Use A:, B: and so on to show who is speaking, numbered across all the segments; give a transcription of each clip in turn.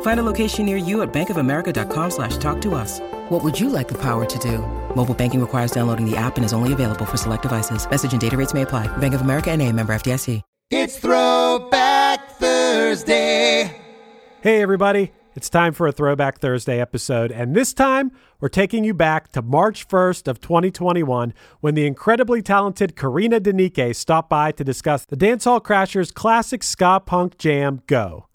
A: Find a location near you at bankofamerica.com slash talk to us. What would you like the power to do? Mobile banking requires downloading the app and is only available for select devices. Message and data rates may apply. Bank of America and a member FDIC.
B: It's Throwback Thursday.
C: Hey, everybody. It's time for a Throwback Thursday episode, and this time we're taking you back to March 1st of 2021 when the incredibly talented Karina Denike stopped by to discuss the Dancehall Crashers' classic ska punk jam, Go.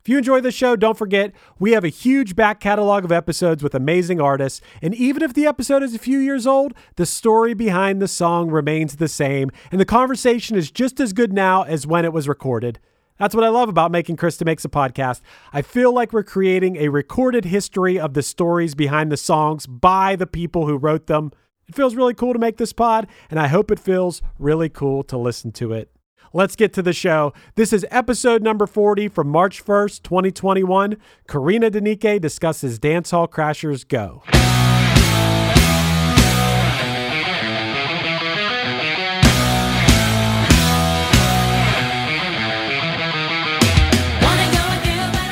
C: If you enjoy the show, don't forget we have a huge back catalog of episodes with amazing artists, and even if the episode is a few years old, the story behind the song remains the same, and the conversation is just as good now as when it was recorded. That's what I love about making Krista Makes a Podcast. I feel like we're creating a recorded history of the stories behind the songs by the people who wrote them. It feels really cool to make this pod, and I hope it feels really cool to listen to it. Let's get to the show. This is episode number 40 from March 1st, 2021. Karina Denike discusses Dancehall Crashers Go.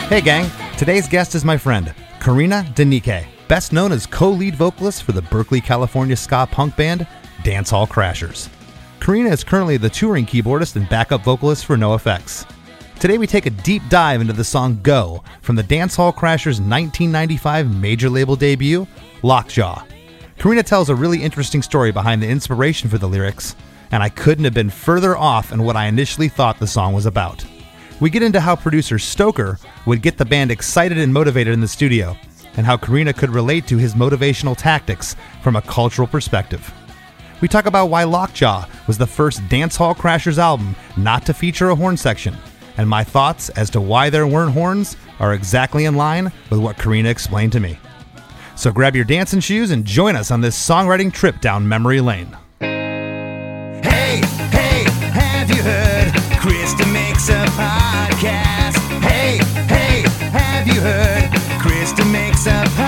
D: Hey, gang. Today's guest is my friend, Karina Denike, best known as co lead vocalist for the Berkeley, California ska punk band Dancehall Crashers. Karina is currently the touring keyboardist and backup vocalist for NoFX. Today we take a deep dive into the song Go from the Dancehall Crashers' 1995 major label debut, Lockjaw. Karina tells a really interesting story behind the inspiration for the lyrics, and I couldn't have been further off in what I initially thought the song was about. We get into how producer Stoker would get the band excited and motivated in the studio, and how Karina could relate to his motivational tactics from a cultural perspective. We talk about why Lockjaw was the first Dancehall Crashers album not to feature a horn section, and my thoughts as to why there weren't horns are exactly in line with what Karina explained to me. So grab your dancing shoes and join us on this songwriting trip down memory lane.
B: Hey, hey, have you heard? Krista makes a podcast. Hey, hey, have you heard? Krista makes a podcast.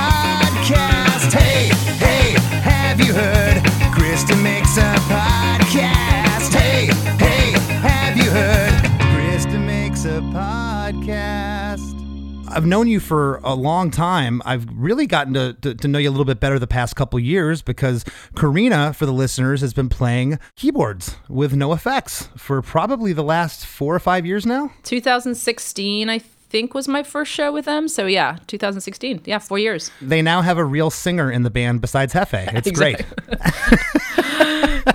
D: I've known you for a long time. I've really gotten to, to, to know you a little bit better the past couple years because Karina, for the listeners, has been playing keyboards with NoFX for probably the last four or five years now.
E: 2016, I think, was my first show with them. So yeah, 2016. Yeah, four years.
D: They now have a real singer in the band besides Hefe. It's great.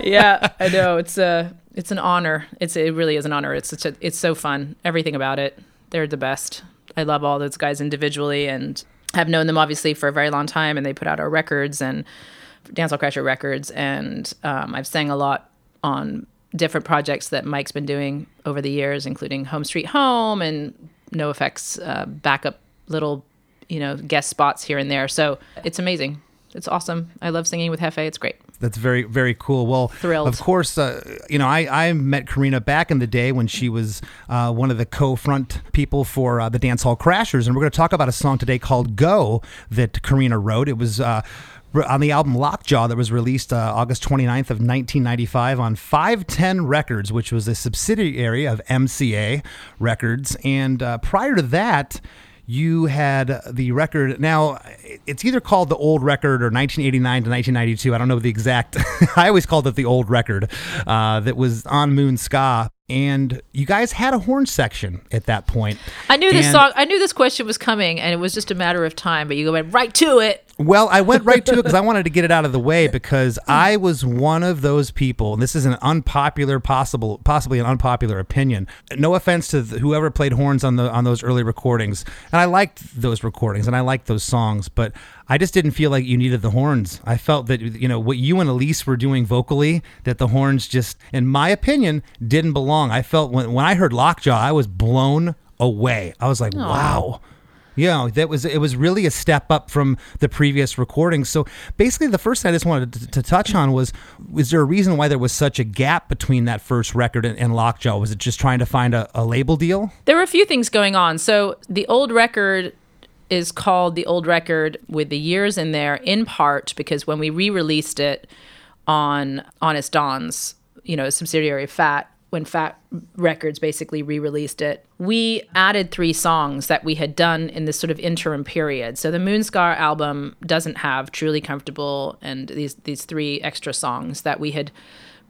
E: yeah, I know. It's a it's an honor. It's it really is an honor. It's such a it's so fun. Everything about it. They're the best. I love all those guys individually and have known them obviously for a very long time. And they put out our records and Dancehall Crasher records. And um, I've sang a lot on different projects that Mike's been doing over the years, including Home Street Home and NoFX uh, backup little you know guest spots here and there. So it's amazing. It's awesome. I love singing with Hefe. It's great.
D: That's very, very cool. Well,
E: Thrilled.
D: of course, uh, you know, I, I met Karina back in the day when she was uh, one of the co-front people for uh, the Dancehall Crashers, and we're going to talk about a song today called "Go" that Karina wrote. It was. Uh, on the album Lockjaw that was released uh, August 29th of 1995 on 510 Records, which was a subsidiary of MCA Records. And uh, prior to that, you had the record. Now, it's either called the old record or 1989 to 1992. I don't know the exact. I always called it the old record uh, that was on Moon Ska. And you guys had a horn section at that point.
E: I knew this
D: And-
E: song. I knew this question was coming, and it was just a matter of time. But you went right to it.
D: Well, I went right to it because I wanted to get it out of the way because hmm. I was one of those people, and this is an unpopular, possible, possibly an unpopular opinion. No offense to whoever played horns on the on those early recordings, and I liked those recordings and I liked those songs, but I just didn't feel like you needed the horns. I felt that you know what you and Elise were doing vocally, that the horns just, in my opinion, didn't belong. I felt when when I heard Lockjaw, I was blown away. I was like, wow You know, that was it was really a step up from the previous recordings. So basically, the first thing I just wanted to, to touch on was: was there a reason why there was such a gap between that first record and, and Lockjaw? Was it just trying to find a, a label deal?
E: There were a few things going on. So the old record is called the old record with the years in there, in part because when we re-released it on Honest Don's, you know, subsidiary of Fat, when Fat Records basically re released it, we added three songs that we had done in this sort of interim period. So the Moon Ska album doesn't have Truly Comfortable and these, these three extra songs that we had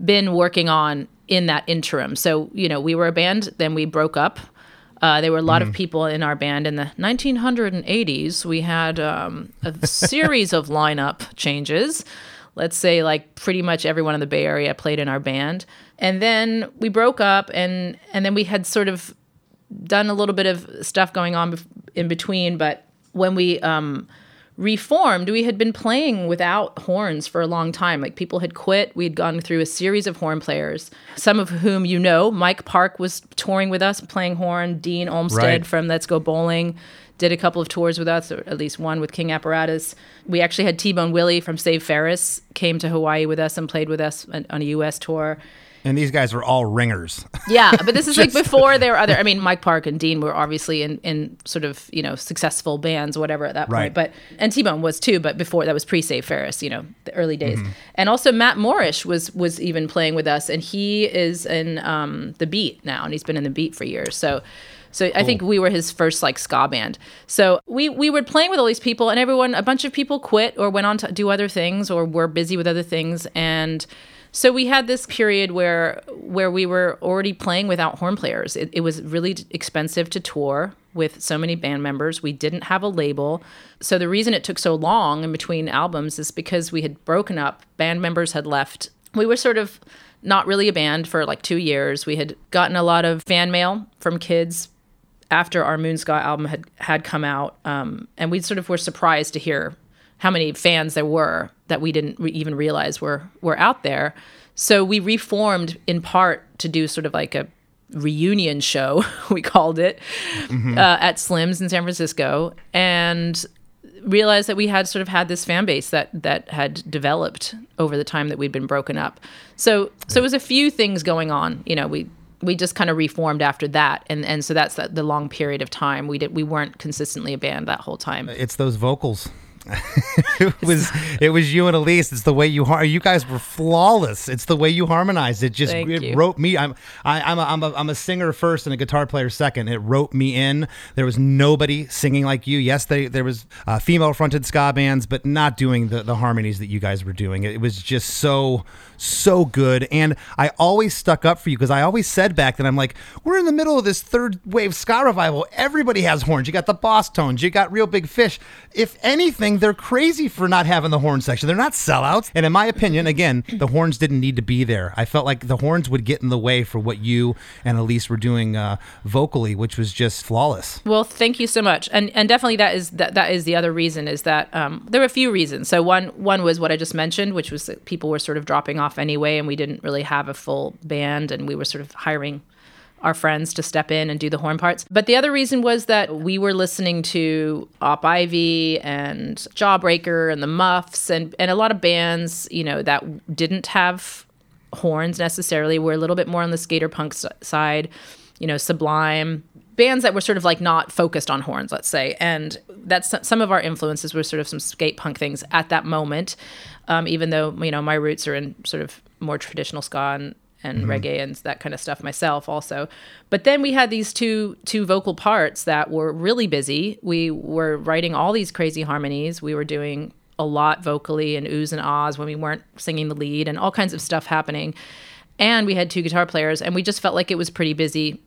E: been working on in that interim. So, you know, we were a band, then we broke up. Uh, there were a lot of people in our band in the 1980s. We had um, a series of lineup changes let's say like pretty much everyone in the Bay Area played in our band. And then we broke up and and then we had sort of done a little bit of stuff going on in between, but when we um, reformed, we had been playing without horns for a long time. Like people had quit. We had gone through a series of horn players, some of whom you know. Mike Park was touring with us, playing horn. Dean Olmsted
D: Right.
E: from Let's Go Bowling did a couple of tours with us, or at least one with King Apparatus. We actually had T Bone Willie from Save Ferris came to Hawaii with us and played with us on on a U.S. tour.
D: And these guys were all ringers.
E: Yeah, but this is like before there were other. I mean, Mike Park and Dean were obviously in in sort of you know successful bands, whatever at that
D: Right.
E: point. But and T Bone was too, but before that was pre Save Ferris, you know, the early days.
D: Mm-hmm.
E: And also Matt Morrish was was even playing with us, and he is in um, the Beat now, and he's been in the Beat for years. So. So I think we were his first like ska band. So we we were playing with all these people, and everyone, a bunch of people quit or went on to do other things or were busy with other things, and so we had this period where where we were already playing without horn players. It, it was really expensive to tour with so many band members. We didn't have a label. So the reason it took so long in between albums is because we had broken up. Band members had left. We were sort of not really a band for like two years. We had gotten a lot of fan mail from kids after our Moon Ska album had had come out, um, and we sort of were surprised to hear how many fans there were that we didn't re- even realize were were out there. So we reformed in part to do sort of like a reunion show, we called it, uh, at Slim's in San Francisco, and realized that we had sort of had this fan base that that had developed over the time that we'd been broken up. So so it was a few things going on. You know, we we just kind of reformed after that, and and so that's the, the long period of time. We did we weren't consistently a band that whole time.
D: It's those vocals. it was it was you and Elise. It's the way you har- you guys were flawless. It's the way you harmonized. It just
E: Thank
D: it
E: you.
D: wrote me. I'm I, I'm a, I'm a I'm a singer first and a guitar player second. It wrote me in. There was nobody singing like you. Yes, they, there was uh, female fronted ska bands, but not doing the the harmonies that you guys were doing. It, was just so so good. And I always stuck up for you because I always said back then I'm like we're in the middle of this third wave ska revival. Everybody has horns. You got the Bosstones. You got Reel Big Fish. If anything, they're crazy for not having the horn section. They're not sellouts. And in my opinion, again, the horns didn't need to be there. I felt like the horns would get in the way for what you and Elise were doing uh, vocally, which was just flawless.
E: Well, thank you so much, and and definitely that is that that is the other reason is that um, there were a few reasons. So one one was what I just mentioned, which was that people were sort of dropping off anyway, and we didn't really have a full band, and we were sort of hiring our friends to step in and do the horn parts. But the other reason was that we were listening to Op Ivy and Jawbreaker and the Muffs and and a lot of bands, you know, that didn't have horns necessarily. We're a little bit more on the skater punk side, you know, Sublime, bands that were sort of like not focused on horns, let's say. And that's some of our influences were sort of some skate punk things at that moment. Um, even though you know my roots are in sort of more traditional ska and, and reggae and that kind of stuff myself also. But then we had these two two vocal parts that were really busy. We were writing all these crazy harmonies. We were doing a lot vocally and oohs and ahs when we weren't singing the lead and all kinds of stuff happening. And we had two guitar players and we just felt like it was pretty busy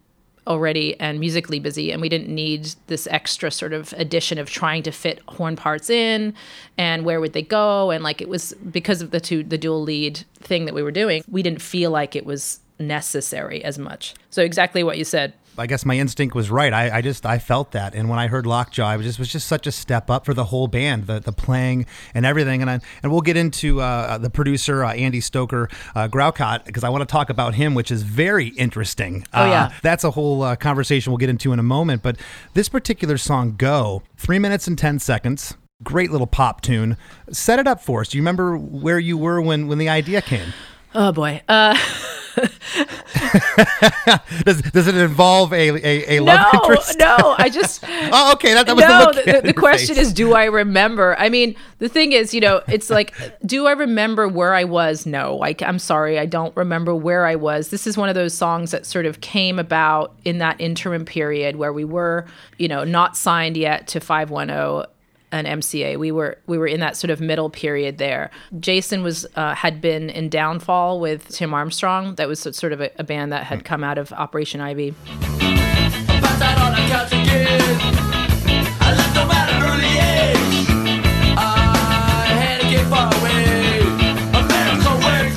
E: already and musically busy and we didn't need this extra sort of addition of trying to fit horn parts in and where would they go and like it was because of the two the dual lead thing that we were doing we didn't feel like it was necessary as much. So exactly what you said.
D: I guess my instinct was right. I, I just I felt that, and when I heard Lockjaw, I was just was just such a step up for the whole band, the the playing and everything. And I, and we'll get into uh, the producer uh, Andy Stoker uh, Graucott because I want to talk about him, which is very interesting.
E: Oh, yeah.
D: Uh, that's a whole uh, conversation we'll get into in a moment. But this particular song, "Go," three minutes and ten seconds. Great little pop tune. Set it up for us. Do you remember where you were when when the idea came?
E: Oh boy.
D: Does, does it involve a a, a
E: no,
D: love interest?
E: no. I just
D: Oh, okay. That, that was
E: no,
D: the
E: the, the,
D: in
E: the
D: your
E: question
D: face.
E: is, do I remember? I mean, the thing is, you know, it's like, do I remember where I was? No, I, I'm sorry, I don't remember where I was. This is one of those songs that sort of came about in that interim period where we were, you know, not signed yet to 510 an MCA. We were we were in that sort of middle period there. Jason was uh, had been in Downfall with Tim Armstrong. That was sort of a, a band that had come out of Operation Ivy.
B: Passed out on the couch again. I left home at an early age. I had to get far away. America, where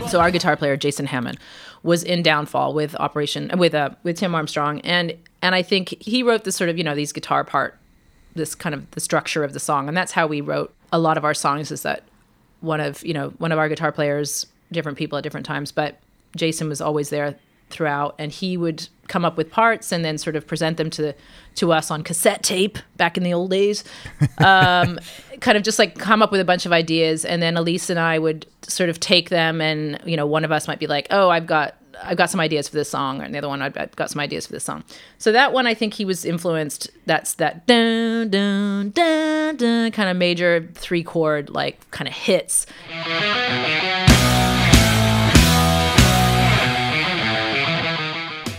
B: from?
E: so our guitar player Jason Hammond was in Downfall with Operation with uh, with Tim Armstrong and and I think he wrote this sort of you know these guitar part this kind of the structure of the song. And that's how we wrote a lot of our songs is that one of you know one of our guitar players different people at different times but Jason was always there throughout. And he would come up with parts and then sort of present them to to us on cassette tape back in the old days. Um, kind of just like come up with a bunch of ideas. And then elise and i would sort of take them and you know one of us might be like oh i've got i've got some ideas for this song and the other one i've I've got some ideas for this song. So that one i think he was influenced that's that dun dun dun dun kind of major three chord like kind of hits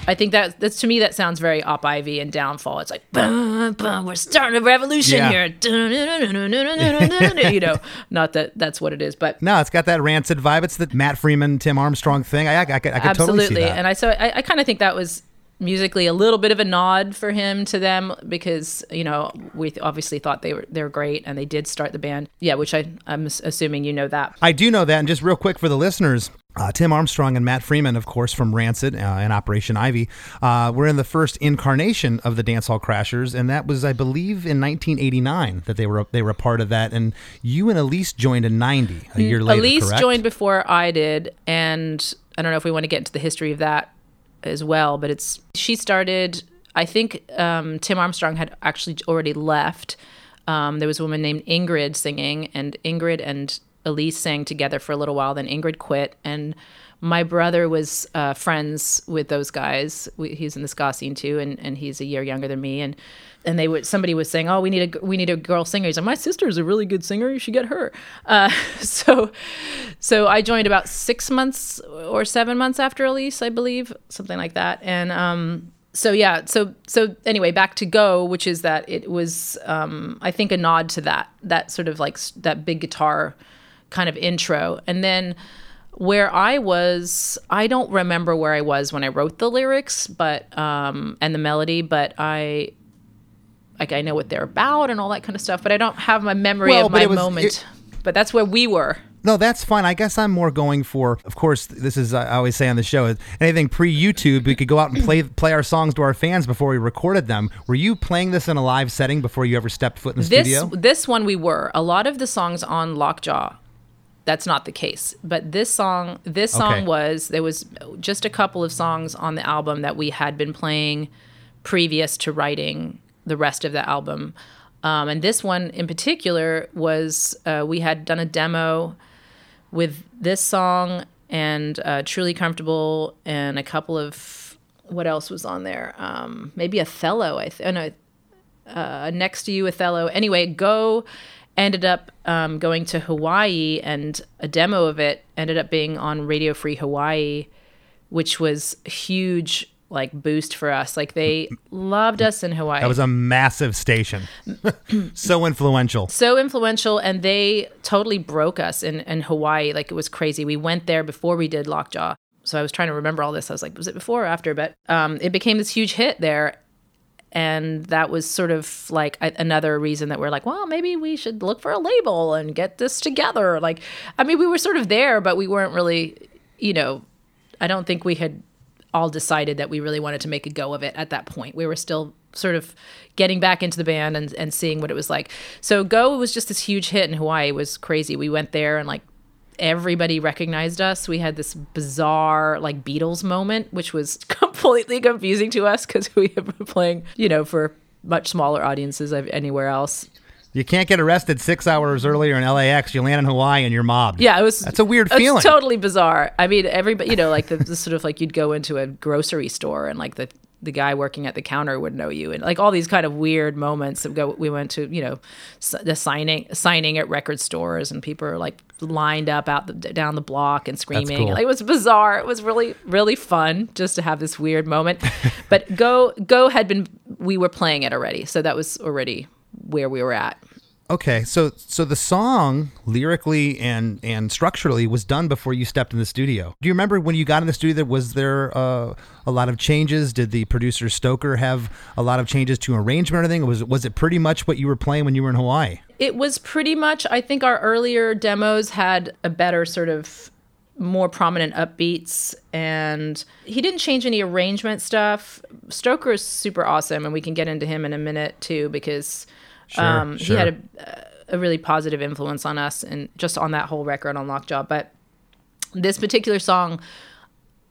E: I think that that's to me that sounds very Op Ivy and Downfall. It's like "Bum, bum, we're starting a revolution
D: Yeah.
E: here. you know, not that that's what it is, but
D: No, it's got that rancid vibe. It's the Matt Freeman, Tim Armstrong thing. I, I, I, could- I could totally see
E: absolutely.
D: that.
E: And I so I, I kind of think that was musically a little bit of a nod for him to them because you know we obviously thought they were they were great and they did start the band. Yeah, which I I'm assuming you know that.
D: I do know that. And just real quick for the listeners, uh, Tim Armstrong and Matt Freeman, of course, from Rancid uh, and Operation Ivy, uh, were in the first incarnation of the Dancehall Crashers, and that was, I believe, in 1989 that they were they were a part of that. And you and Elise joined in '90, a year later.
E: Elise
D: correct?
E: joined before I did, and I don't know if we want to get into the history of that as well, but it's she started. I think um, Tim Armstrong had actually already left. Um, there was a woman named Ingrid singing, and Ingrid and Elise sang together for a little while. Then Ingrid quit, and my brother was uh, friends with those guys. We, he's in the ska scene too, and, and he's a year younger than me. And and they would somebody was saying, "Oh, we need a we need a girl singer." He's like, "My sister's a really good singer. You should get her." Uh, so so I joined about six months or seven months after Elise, I believe, something like that. And um, so yeah, so so anyway, back to Go, which is that it was um, I think a nod to that that sort of like that big guitar kind of intro, and then where I was, I don't remember where I was when I wrote the lyrics, but um, and the melody, but I. Like I know what they're about and all that kind of stuff, but I don't have my memory
D: Well,
E: of my
D: was-
E: moment.
D: it-
E: but that's where we were.
D: No, that's fine. I guess I'm more going for. Of course, this is I always say on the show. Anything pre-YouTube, we could go out and play play our songs to our fans before we recorded them. Were you playing this in a live setting before you ever stepped foot in the
E: this
D: studio?
E: this one we were a lot of the songs on lockjaw that's not the case but this song this song
D: Okay.
E: was there was just a couple of songs on the album that we had been playing previous to writing the rest of the album um, and this one in particular was uh, we had done a demo with this song and uh, truly comfortable and a couple of what else was on there um, maybe othello i th- oh, no, uh, next to you Othello. Anyway, Go ended up um, going to Hawaii, and a demo of it ended up being on Radio Free Hawaii, which was huge like boost for us. Like they loved us in Hawaii.
D: That was a massive station, so influential.
E: so influential and they totally broke us in, in Hawaii. Like it was crazy. We went there before we did Lockjaw. So I was trying to remember all this. I was like, was it before or after? But um, it became this huge hit there. And that was sort of like another reason that we're like, well, maybe we should look for a label and get this together. Like, I mean, we were sort of there, but we weren't really, you know, I don't think we had all decided that we really wanted to make a go of it at that point. We were still sort of getting back into the band and, and seeing what it was like. So Go was just this huge hit in Hawaii. It was crazy. We went there and like everybody recognized us. We had this bizarre like Beatles moment, which was completely confusing to us because we have been playing, you know, for much smaller audiences anywhere else.
D: You can't get arrested six hours earlier in LAX. You land in Hawaii and you're mobbed.
E: Yeah, it was.
D: That's a weird
E: it's
D: feeling.
E: Totally bizarre. I mean, everybody, you know, like the, the sort of like you'd go into a grocery store and like the the guy working at the counter would know you, and like all these kind of weird moments. Of go, we went to you know the signing signing at record stores, and people are like lined up out the, down the block and screaming.
D: cool.
E: Like, it was bizarre. It was really really fun just to have this weird moment. but go go had been we were playing it already, so that was already where we were at.
D: Okay, so so the song lyrically and and structurally was done before you stepped in the studio. Do you remember when you got in the studio? Was there uh, a lot of changes? Did the producer Stoker have a lot of changes to arrangement or anything? Was was it pretty much what you were playing when you were in Hawaii?
E: It was pretty much. I think our earlier demos had a better sort of more prominent upbeats and he didn't change any arrangement stuff. Stoker is super awesome and we can get into him in a minute too because
D: Sure,
E: um,
D: sure.
E: he had a, a really positive influence on us and just on that whole record on Lockjaw. But this particular song,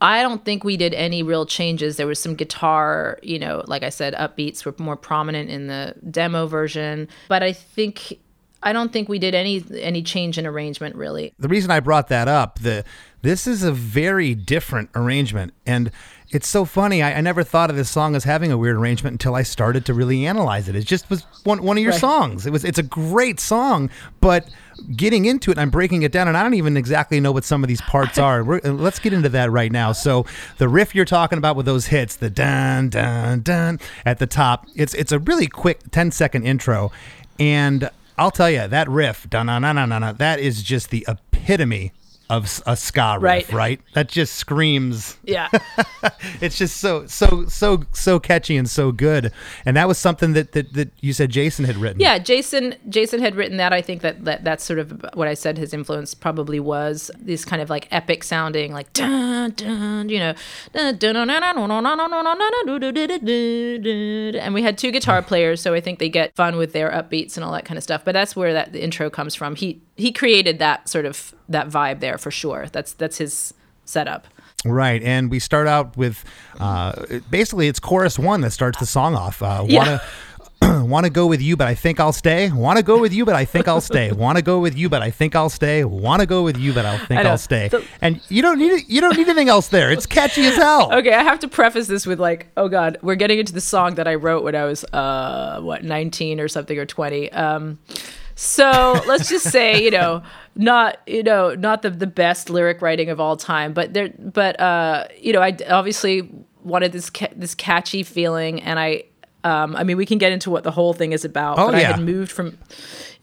E: I don't think we did any real changes. There was some guitar, you know, like I said, upbeats were more prominent in the demo version. But I think I don't think we did any any change in arrangement really.
D: the reason I brought that up, the this is a very different arrangement, and it's so funny. I, I never thought of this song as having a weird arrangement until I started to really analyze it. It just was one one of your
E: Right.
D: songs. It was it's a great song, but getting into it, I'm breaking it down, and I don't even exactly know what some of these parts are. We're, uh, let's get into that right now. So the riff you're talking about with those hits, the dun dun dun at the top, it's it's a really quick 10 second intro, and I'll tell you that riff, dun dun dun dun dun, dun, that is just the epitome of a ska riff,
E: right?
D: right? That just screams.
E: Yeah,
D: it's just so so so so catchy and so good. And that was something that, that that you said Jason had written.
E: Yeah, Jason Jason had written that. I think that, that that's sort of what I said. His influence probably was this kind of like epic sounding, like dun dun, you know, and we had two guitar players, so I think they get fun with their upbeats and all that kind of stuff. But that's where that intro comes from. He he created that sort of that vibe there for sure. That's that's his setup.
D: Right, and we start out with uh, basically it's chorus one that starts the song off. Uh,
E: Yeah.
D: Wanna want to go with you, but I think I'll stay. Want to go with you, but I think I'll stay. Want to go with you, but I think I'll stay. Want to go with you, but I think. I'll stay. And you don't need you don't need anything else there. It's catchy as hell.
E: Okay, I have to preface this with like, oh god, we're getting into the song that I wrote when I was uh what, 19 or something or 20. Um so let's just say, you know, not you know, not the the best lyric writing of all time, but there but uh you know, I obviously wanted this ca- this catchy feeling and I um I mean, we can get into what the whole thing is about,
D: Oh,
E: but I
D: yeah.
E: had moved from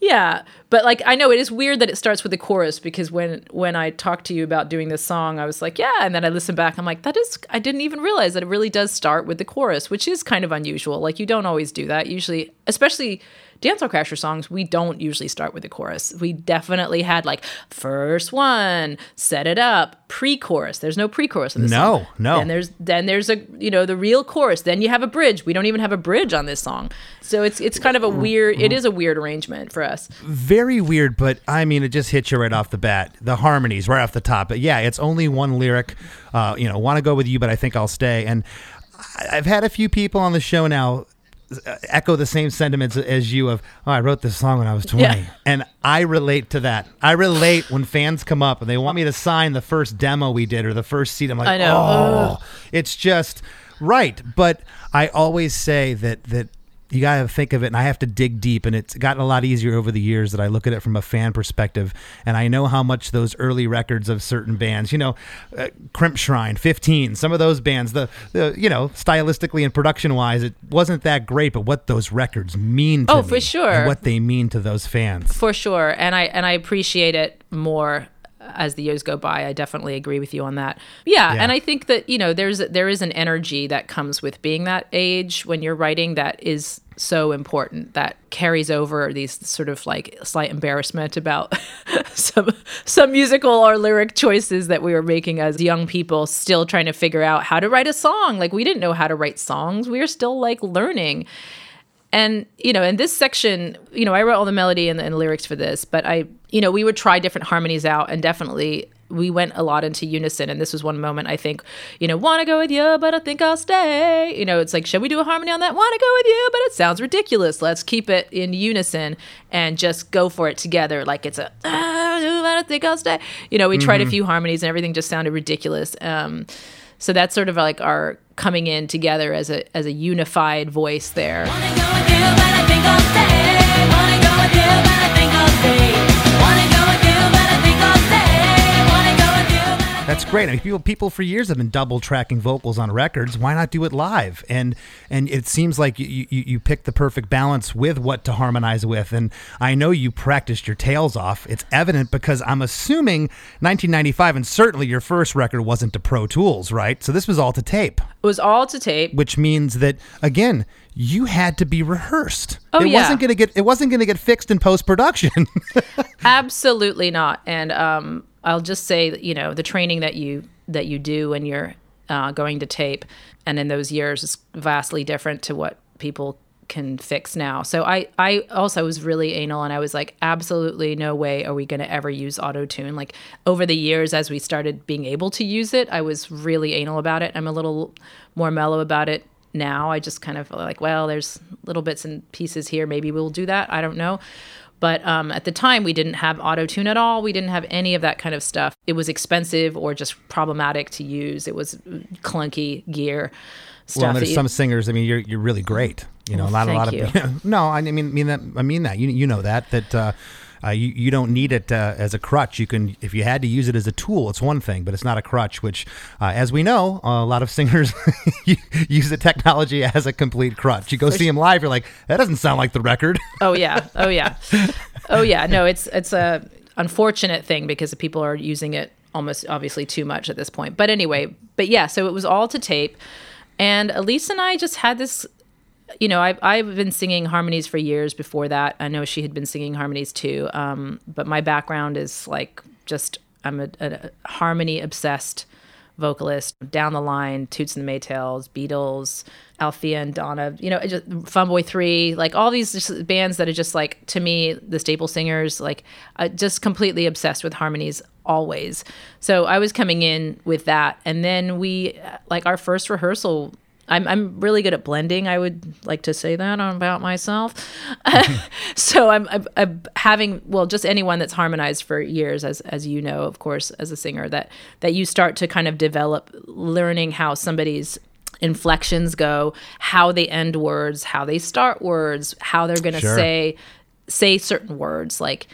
E: yeah, but like I know it is weird that it starts with the chorus because when when I talked to you about doing this song, I was like, yeah, and then I listened back, I'm like, that is I didn't even realize that it really does start with the chorus, which is kind of unusual. Like you don't always do that. Usually, especially Dancehall Crasher songs, we don't usually start with the chorus. We definitely had like first one, set it up, pre-chorus. There's no pre-chorus in this
D: No,
E: song.
D: no.
E: Then there's then there's a you know the real chorus. Then you have a bridge. We don't even have a bridge on this song. So it's it's kind of a weird. It is a weird arrangement for us.
D: very weird, but I mean, it just hits you right off the bat. The harmonies right off the top. But yeah, it's only one lyric. Uh, you know, want to go with you, but I think I'll stay. And I've had a few people on the show now Uh, echo the same sentiments as you of oh i wrote this song when i was 20
E: Yeah.
D: and i relate to that i relate when fans come up and they want me to sign the first demo we did or the first seat i'm like
E: I know.
D: oh it's just right but i always say that that you got to think of it and i have to dig deep and it's gotten a lot easier over the years that i look at it from a fan perspective and i know how much those early records of certain bands you know uh, Crimpshrine 15 some of those bands the, the you know stylistically and production wise it wasn't that great but what those records mean to
E: Oh, for sure.
D: what they mean to those fans
E: for sure and i and i appreciate it more as the years go by. I definitely agree with you on that. Yeah,
D: Yeah.
E: and I think that you know there's there is an energy that comes with being that age when you're writing that is so important that carries over these sort of like slight embarrassment about some some musical or lyric choices that we were making as young people still trying to figure out how to write a song like we didn't know how to write songs we were still like learning and you know in this section you know i wrote all the melody and, and lyrics for this but i you know we would try different harmonies out and definitely we went a lot into unison and this was one moment i think you know want to go with you but i think i'll stay. You know it's like should we do a harmony on that? Want to go with you but it sounds ridiculous. Let's keep it in unison and just go for it together. Like it's a ah, but i think i'll stay. You know we tried a few harmonies and everything just sounded ridiculous. Um, so that's sort of like our coming in together as a as a unified voice there
D: That's great. I mean, people people for years have been double tracking vocals on records. Why not do it live? And and it seems like you you, you picked the perfect balance with what to harmonize with. And I know you practiced your tails off. It's evident because I'm assuming 1995 and certainly your first record wasn't to Pro Tools, right? So this was all to tape,
E: It was all to tape.
D: which means that again you had to be rehearsed.
E: Oh,
D: it
E: yeah.
D: wasn't gonna get it wasn't gonna get fixed in post production.
E: Absolutely not. And um, I'll just say, that, you know, the training that you that you do when you're uh, going to tape, and in those years, is vastly different to what people can fix now. So I I also was really anal, and I was like, absolutely no way are we going to ever use auto tune. Like over the years, as we started being able to use it, I was really anal about it. I'm a little more mellow about it now. I just kind of like, well, there's little bits and pieces here. Maybe we'll do that. I don't know. But um, at the time, we didn't have auto tune at all. We didn't have any of that kind of stuff. It was expensive or just problematic to use. It was clunky gear stuff.
D: Well, there's
E: you-
D: some singers. I mean, you're you're really great. You know,
E: Well,
D: a lot, a lot of no. I mean, mean that. I mean that. You you know that that. Uh, uh, you, you don't need it uh, as a crutch. You can, if you had to use it as a tool, it's one thing, but it's not a crutch. Which, uh, as we know, a lot of singers use the technology as a complete crutch. You go see them live, you're like, that doesn't sound like the record.
E: Oh yeah. Oh yeah. Oh yeah. No, it's it's a unfortunate thing because people are using it almost obviously too much at this point. But anyway, but yeah, so it was all to tape. And Elise and I just had this you know, I've, I've been singing harmonies for years before that. I know she had been singing harmonies too. Um, but my background is like just, I'm a, a harmony obsessed vocalist down the line, Toots and the Maytals, Beatles, Althea and Donna, you know, just Funboy 3, like all these bands that are just like, to me, the staple singers, like uh, just completely obsessed with harmonies always. So I was coming in with that. And then we, like our first rehearsal, I'm, I'm really good at blending. I would like to say that about myself. so I'm, I'm, I'm having well, just anyone that's harmonized for years, as as you know, of course, as a singer, that that you start to kind of develop learning how somebody's inflections go, how they end words, how they start words, how they're going to
D: Sure.
E: say say certain words like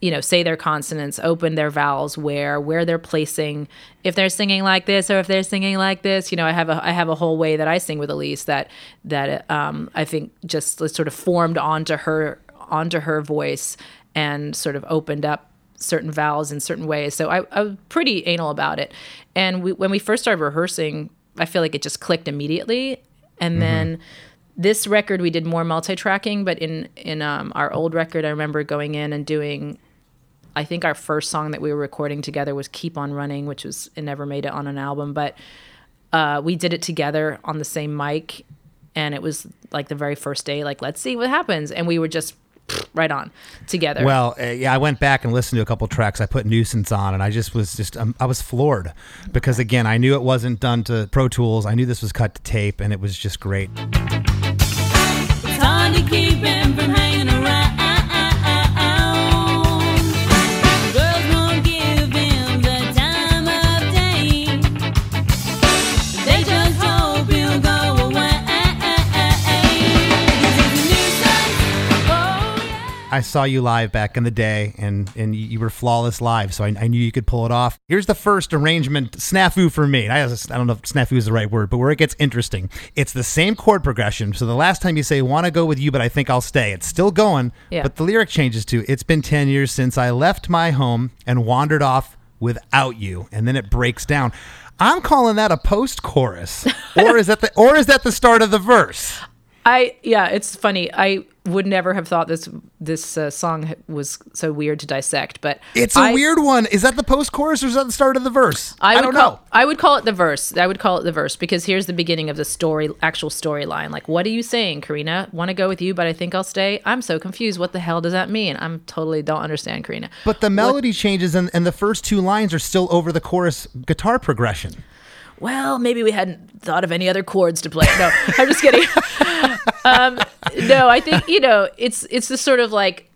E: you know say their consonants open their vowels where where they're placing if they're singing like this or if they're singing like this you know i have a i have a whole way that i sing with elise that that um i think just sort of formed onto her onto her voice and sort of opened up certain vowels in certain ways. So i, I was pretty anal about it. And we, when we first started rehearsing i feel like it just clicked immediately. And then this record we did more multi-tracking but in in um, our old record i remember going in and doing i think our first song that we were recording together was keep on running which was it never made it on an album but uh, we did it together on the same mic and it was like the very first day like let's see what happens and we were just right on together
D: Well, uh, yeah, I went back and listened to a couple tracks. I put Nuisance on, and I just was just um, I was floored because again, I knew it wasn't done to Pro Tools. I knew this was cut to tape, and it was just great. I saw you live back in the day, and and you were flawless live, so I, I knew you could pull it off. Here's the first arrangement snafu for me. I, I don't know if snafu is the right word, but where it gets interesting, it's the same chord progression. So the last time you say "Want to go with you," but I think I'll stay, it's still going,
E: Yeah.
D: but the lyric changes to "It's been ten years since I left my home and wandered off." without you, and then it breaks down. I'm calling that a post chorus, or is that the or is that the start of the verse?
E: I yeah, it's funny. I would never have thought this this uh, song was so weird to dissect, but
D: It's a
E: I-
D: weird one. Is that the post chorus or is that the start of the verse?
E: I, would
D: don't
E: call,
D: know.
E: I would call it the verse. I would call it the verse because here's the beginning of the story, actual storyline. Like, what are you saying, Karina? Want to go with you, but I think I'll stay. I'm so confused. What the hell does that mean? I'm totally don't understand, Karina.
D: But the melody changes and, and the first two lines are still over the chorus guitar progression.
E: Well, maybe we hadn't thought of any other chords to play. No, I'm just kidding. um, no, I think you know it's it's the sort of like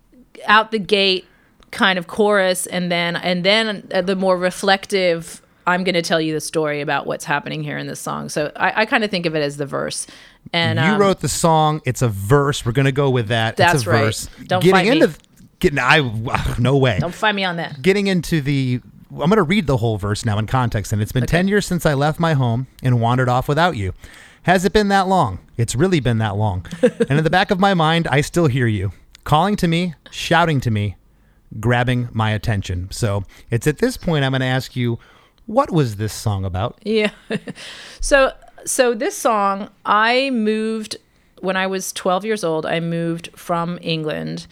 E: out the gate kind of chorus, and then and then uh, the more reflective. I'm going to tell you the story about what's happening here in this song. So I, I kind of think of it as the verse. And
D: you
E: um,
D: wrote the song. It's a verse. We're gonna go with that.
E: That's
D: it's a
E: right.
D: verse.
E: Don't
D: getting
E: fight me.
D: into getting I no way.
E: don't find me on that.
D: Getting into the I'm gonna read the whole verse now in context. And it's been ten years since I left my home and wandered off without you. Has it been that long? It's really been that long. and in the back of my mind, I still hear you calling to me, shouting to me, grabbing my attention. So it's at this point I'm gonna ask you, what was this song about?
E: Yeah. so so this song, I moved when I was 12 years old. I moved from England,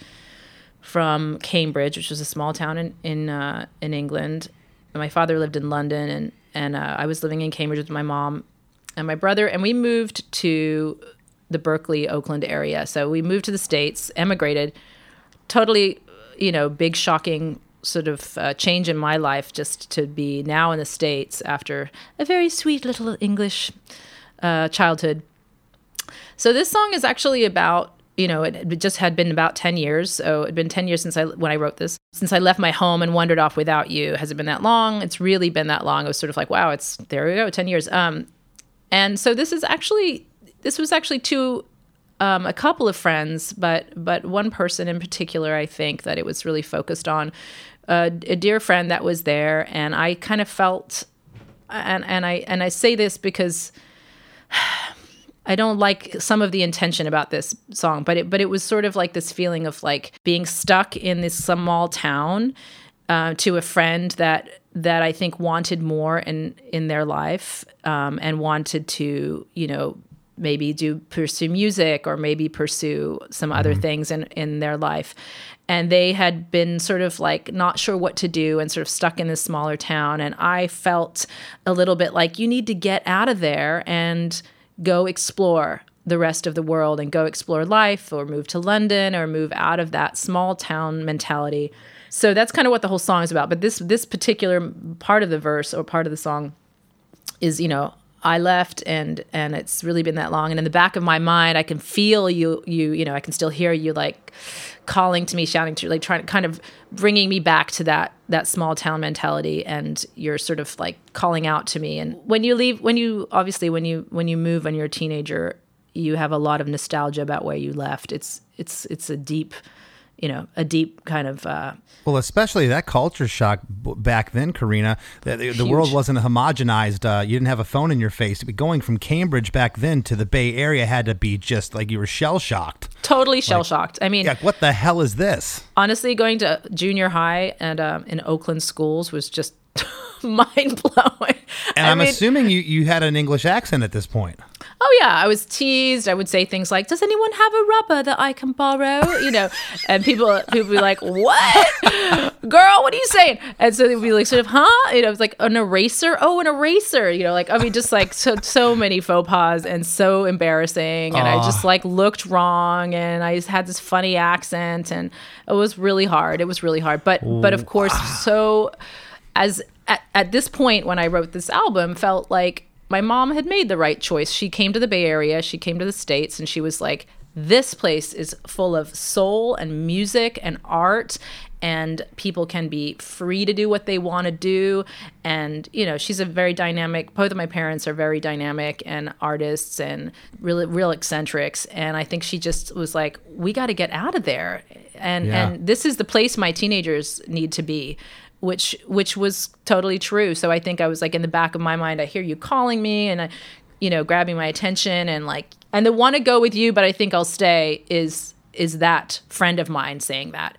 E: from Cambridge, which was a small town in in uh, in England. And my father lived in London, and and uh, I was living in Cambridge with my mom and my brother, and we moved to the Berkeley, Oakland area. So we moved to the states, emigrated totally, you know, big shocking sort of uh, change in my life just to be now in the states after a very sweet little English uh, childhood. So this song is actually about you know it, just had been about 10 years. So it'd been 10 years since i when i wrote this since i left my home and wandered off without you. Has it been that long? It's really been that long. It was sort of like wow it's there we go 10 years. Um and so this is actually this was actually to um, a couple of friends, but but one person in particular, I think that it was really focused on uh, a dear friend that was there, and I kind of felt, and and I and I say this because I don't like some of the intention about this song, but it but it was sort of like this feeling of like being stuck in this small town uh, to a friend that that I think wanted more in in their life um, and wanted to you know maybe do pursue music or maybe pursue some other things in in their life. And they had been sort of like not sure what to do and sort of stuck in this smaller town. And I felt a little bit like you need to get out of there and go explore the rest of the world and go explore life or move to London or move out of that small town mentality. So that's kind of what the whole song is about. But this this particular part of the verse or part of the song is, you know, I left and and it's really been that long. And in the back of my mind I can feel you you you know I can still hear you like calling to me shouting to like trying kind of bringing me back to that that small town mentality. And you're sort of like calling out to me. And when you leave when you obviously when you when you move when you're a teenager you have a lot of nostalgia about where you left. It's it's it's a deep you know a deep kind of uh
D: Well, especially that culture shock back then, Karina. The, the, the world wasn't homogenized. Uh, you didn't have a phone in your face. Going from Cambridge back then to the Bay Area had to be just like you were shell shocked.
E: totally shell shocked i mean
D: Yeah, what the hell is this?
E: honestly going to junior high and um, in oakland schools was just mind blowing
D: And
E: I
D: I'm
E: mean,
D: assuming you, you had an English accent at this point.
E: oh yeah i was teased. I would say things like does anyone have a rubber that i can borrow? You know and people people be like what? Girl what are you saying? And so they'd be like sort of huh? You know it's like an eraser? Oh an eraser. You know like i mean just like so so many faux pas and so embarrassing. And i just ah. like looked wrong and i just had this funny accent and it was really hard. It was really hard. But but of course ah. so as at, at this point when I wrote this album, felt like my mom had made the right choice. She came to the Bay Area, she came to the States, and she was like, this place is full of soul and music and art and people can be free to do what they want to do and you know she's a very dynamic both of my parents are very dynamic and artists and really real eccentrics and i think she just was like we got to get out of there and
D: Yeah.
E: and this is the place my teenagers need to be which which was totally true. So i think i was like in the back of my mind i hear you calling me and i you know grabbing my attention and like and the want to go with you but i think i'll stay is is that friend of mine saying that.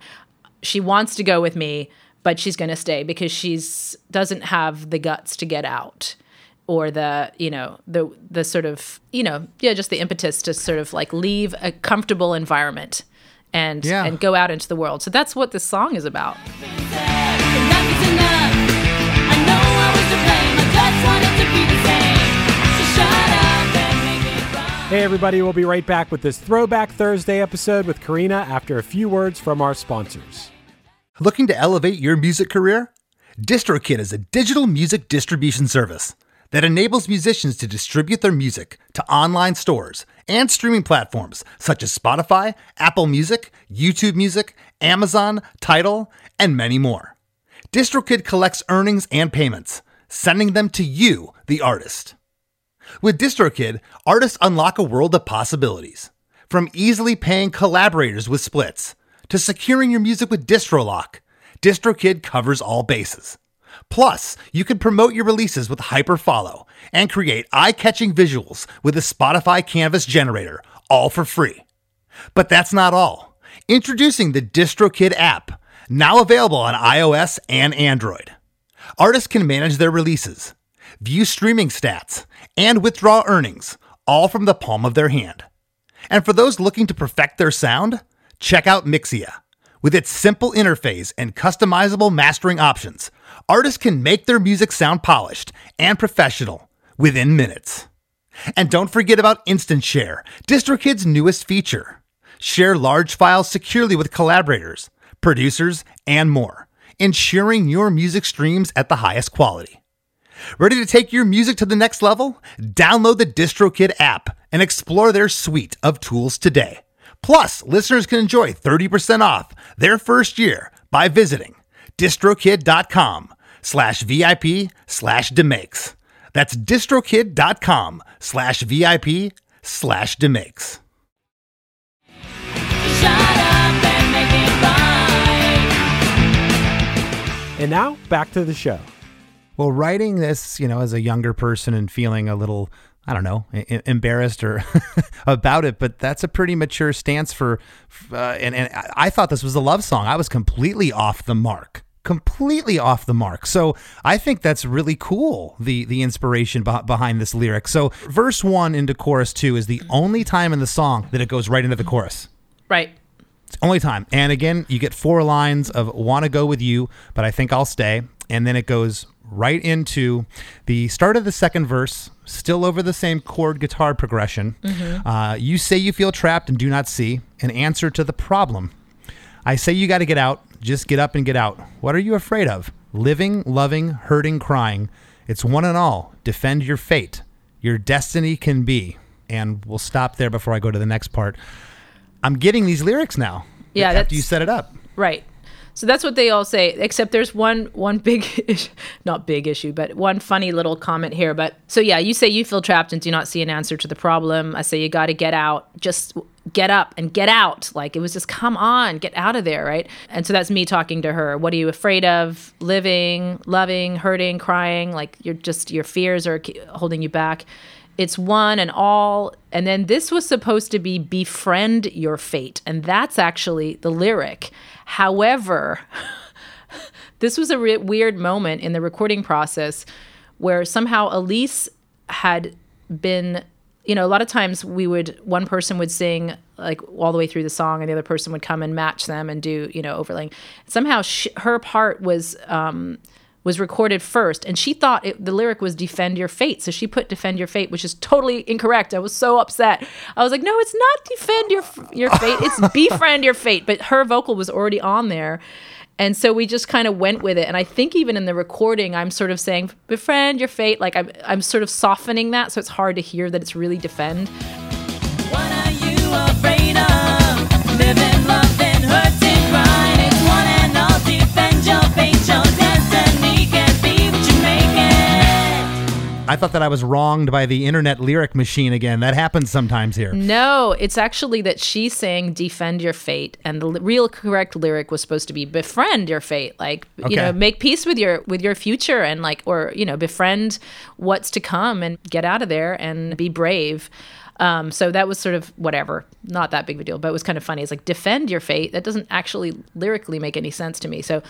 E: She wants to go with me but she's going to stay because she's doesn't have the guts to get out or the you know the the sort of you know yeah just the impetus to sort of like leave a comfortable environment and
D: Yeah.
E: and go out into the world. So that's what this song is about
C: Hey, everybody, we'll be right back with this Throwback Thursday episode with Karina after a few words from our sponsors.
D: Looking to elevate your music career? DistroKid is a digital music distribution service that enables musicians to distribute their music to online stores and streaming platforms such as Spotify, Apple Music, YouTube Music, Amazon, Tidal, and many more. DistroKid collects earnings and payments, sending them to you, the artist. With DistroKid, artists unlock a world of possibilities. From easily paying collaborators with splits to securing your music with DistroLock, DistroKid covers all bases. Plus, you can promote your releases with Hyperfollow and create eye-catching visuals with a Spotify Canvas generator, all for free. But that's not all. Introducing the DistroKid app, now available on iOS and Android. Artists can manage their releases, view streaming stats, and withdraw earnings, all from the palm of their hand. And for those looking to perfect their sound, check out Mixea. With its simple interface and customizable mastering options, artists can make their music sound polished and professional within minutes. And don't forget about Instant Share, DistroKid's newest feature. Share large files securely with collaborators, producers, and more, ensuring your music streams at the highest quality. Ready to take your music to the next level? Download the DistroKid app and explore their suite of tools today. Plus, listeners can enjoy 30% off their first year by visiting distrokid.com slash VIP slash demakes. That's distrokid.com slash VIP slash demakes.
F: Shut up and make me cry.
C: And now, back to the show.
D: Well, writing this, you know, as a younger person and feeling a little, I don't know, e- embarrassed or about it, but that's a pretty mature stance for. Uh, and and I- I thought this was a love song. I was completely off the mark, completely off the mark. So I think that's really cool. The the inspiration beh behind this lyric. So verse one into chorus two is the only time in the song that it goes right into the chorus.
E: right
D: It's only time. And again, you get four lines of want to go with you, but I think I'll stay. And then it goes right into the start of the second verse, still over the same chord guitar progression. Uh, you say you feel trapped and do not see an answer to the problem. I say you got to get out. Just get up and get out. What are you afraid of? Living, loving, hurting, crying. It's one and all. Defend your fate. Your destiny can be. And we'll stop there before I go to the next part. I'm getting these lyrics now.
E: Yeah,
D: after you set it up.
E: Right. So that's what they all say, except there's one one big, ish- not big issue, but one funny little comment here. But so yeah, you say you feel trapped and do not see an answer to the problem. I say you got to get out, just get up and get out. Like it was just come on, get out of there, right? And so that's me talking to her. What are you afraid of? Living, loving, hurting, crying. Like you're just your fears are holding you back. It's one and all. And then this was supposed to be befriend your fate. And that's actually the lyric. However, this was a re- weird moment in the recording process where somehow Elise had been you know a lot of times we would one person would sing like all the way through the song and the other person would come and match them and do you know overlaying. Somehow sh her part was um was recorded first and she thought it, the lyric was defend your fate. So she put defend your fate which is totally incorrect. I was so upset. I was like no it's not defend your your fate. It's befriend your fate. But her vocal was already on there. And so we just kind of went with it. And i think even in the recording i'm sort of saying befriend your fate. Like i'm, I'm sort of softening that so it's hard to hear that it's really defend
D: I thought that I was wronged by the internet lyric machine again. That happens sometimes here.
E: No, it's actually that she's saying defend your fate, and the real correct lyric was supposed to be befriend your fate, like you know, make peace with your with your future, and like or you know, befriend what's to come, and get out of there and be brave. Um, so that was sort of whatever, not that big of a deal, but it was kind of funny. It's like defend your fate. That doesn't actually lyrically make any sense to me. So.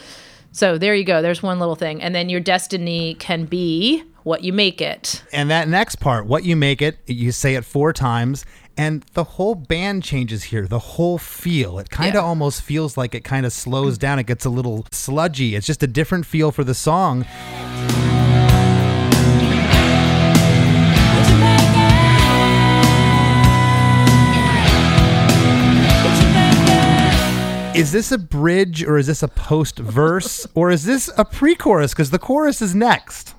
E: So there you go. There's one little thing. And then your destiny can be what you make it.
D: And that next part, what you make it, you say it four times, and the whole band changes here. The whole feel. It kind of
E: Yeah.
D: almost feels like it kind of slows down. It gets a little sludgy. It's just a different feel for the song.
F: Would you make it? Would you make it?
D: Is this a bridge or is this a post verse or is this a pre chorus? Because the chorus is next.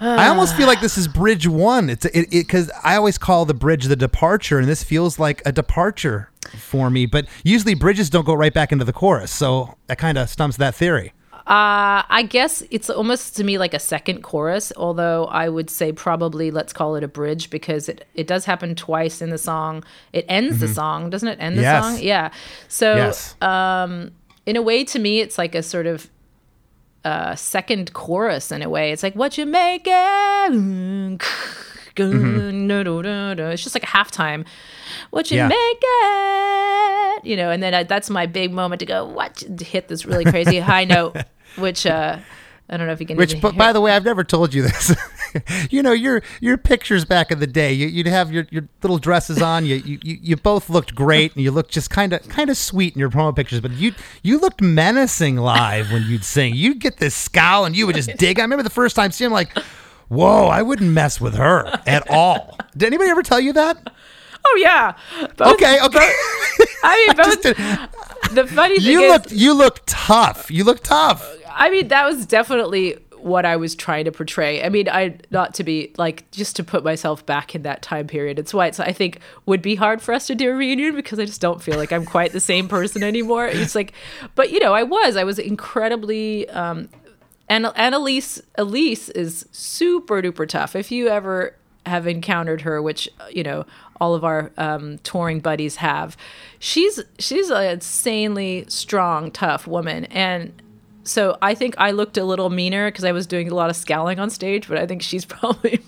D: I almost feel like this is bridge one. It's it because I always call the bridge the departure, and this feels like a departure for me. But usually bridges don't go right back into the chorus, so that kind of stumps that theory.
E: Uh, I guess it's almost to me like a second chorus, although I would say probably let's call it a bridge because it, it does happen twice in the song. It ends the song, doesn't it? End the
D: Yes.
E: song? Yeah. So
D: yes.
E: in a way, to me, it's like a sort of uh, second chorus in a way. It's like, what you make it? It's just like a halftime. What you
D: Yeah.
E: make it? You know, and then I, that's my big moment to go, what? To hit this really crazy high note, which uh, I don't know if you can
D: Which, but by the way, I've never told you this. you know, your your pictures back in the day, you, you'd have your, your little dresses on. You, you you both looked great, and you looked just kind of kind of sweet in your promo pictures. But you you looked menacing live when you'd sing. You'd get this scowl, and you would just dig. I remember the first time seeing, him, like, whoa, I wouldn't mess with her at all. Did anybody ever tell you that?
E: oh, yeah. Both-
D: Okay, okay.
E: I mean, both,
D: Just-
E: the funny thing
D: you
E: is,
D: looked you looked tough. You looked tough.
E: I mean, that was definitely what I was trying to portray. I mean, I not to be like just to put myself back in that time period. It's why it's I think would be hard for us to do a reunion because I just don't feel like I'm quite the same person anymore. It's like, but you know, I was. I was incredibly. Um, and Elise Elise is super duper tough. If you ever have encountered her, which you know all of our um, touring buddies have, she's she's an insanely strong, tough woman, and so I think I looked a little meaner because I was doing a lot of scowling on stage, but I think she's probably